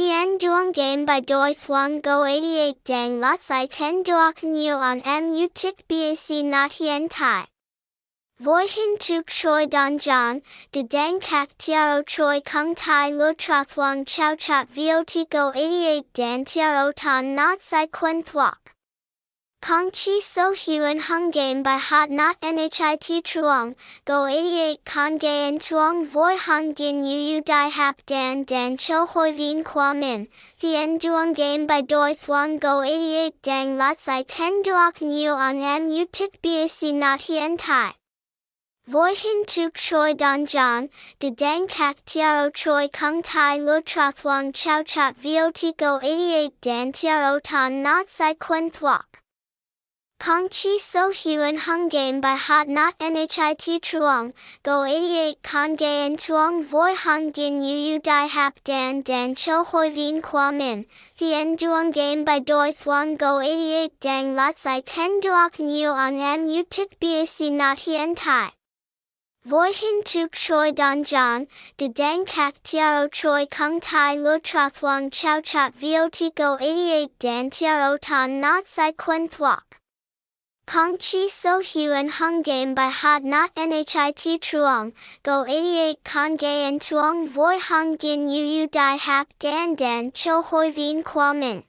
Thien duong game by doi thuong go 88 dang lots i ten duok nyu on mu tik bac not hien tai. Voi hin tuk choi don john, de dang kak tiaro choi kung tai lo tra thuong chow chat vot go 88 dan tiaro ton not sai quen thuok. Kong Chi So Huan Hung Game by Hot Not Nhit Truong, Go 88 Con Gayan Truong Voi Hung Gin Yu Yu Dai Hap Dan Dan Cho Hoi Vien Qua Min, Thien Duong Game by Doi Thuong Go 88 Dang Lots I Ten Duok Nyu On Mu Tik Bac Not Hien Tai. Voi Hin Tuk Choi Don John, De Dang Kak Tiaro Choi Kung Tai Lo Tra Thuong Chow Chat Vot Go 88 Dan Tiaro Ton Not Sai Quen Thuok. Kong Chi So Huan Hung Game by Hot Not Nhit Truong, Go 88 Con Gayan Truong Voi Hung Gin Yu Yu Dai Hap Dan Dan Cho Hoi Vien Qua Min, Thien Duong Game by Doi Thuong Go 88 Dang Lots I Ten Duok Nyu On Mu Tik Bac Not Hien Tai. Voi Hin Tuk Choi Don John, De Dang Kak Tiaro Choi Kung Tai Lo Tra Thuong Chow Chat Vot Go 88 Dan Tiaro Ton Not Sai Quen Thuok. Kong Chi So Huan Hung Game by Hot Not Nhit Truong, Go 88 Con Gayan Truong Voi Hung Gin Yu Yu Dai Hap Dan Dan Cho Hoi Vien Qua Min.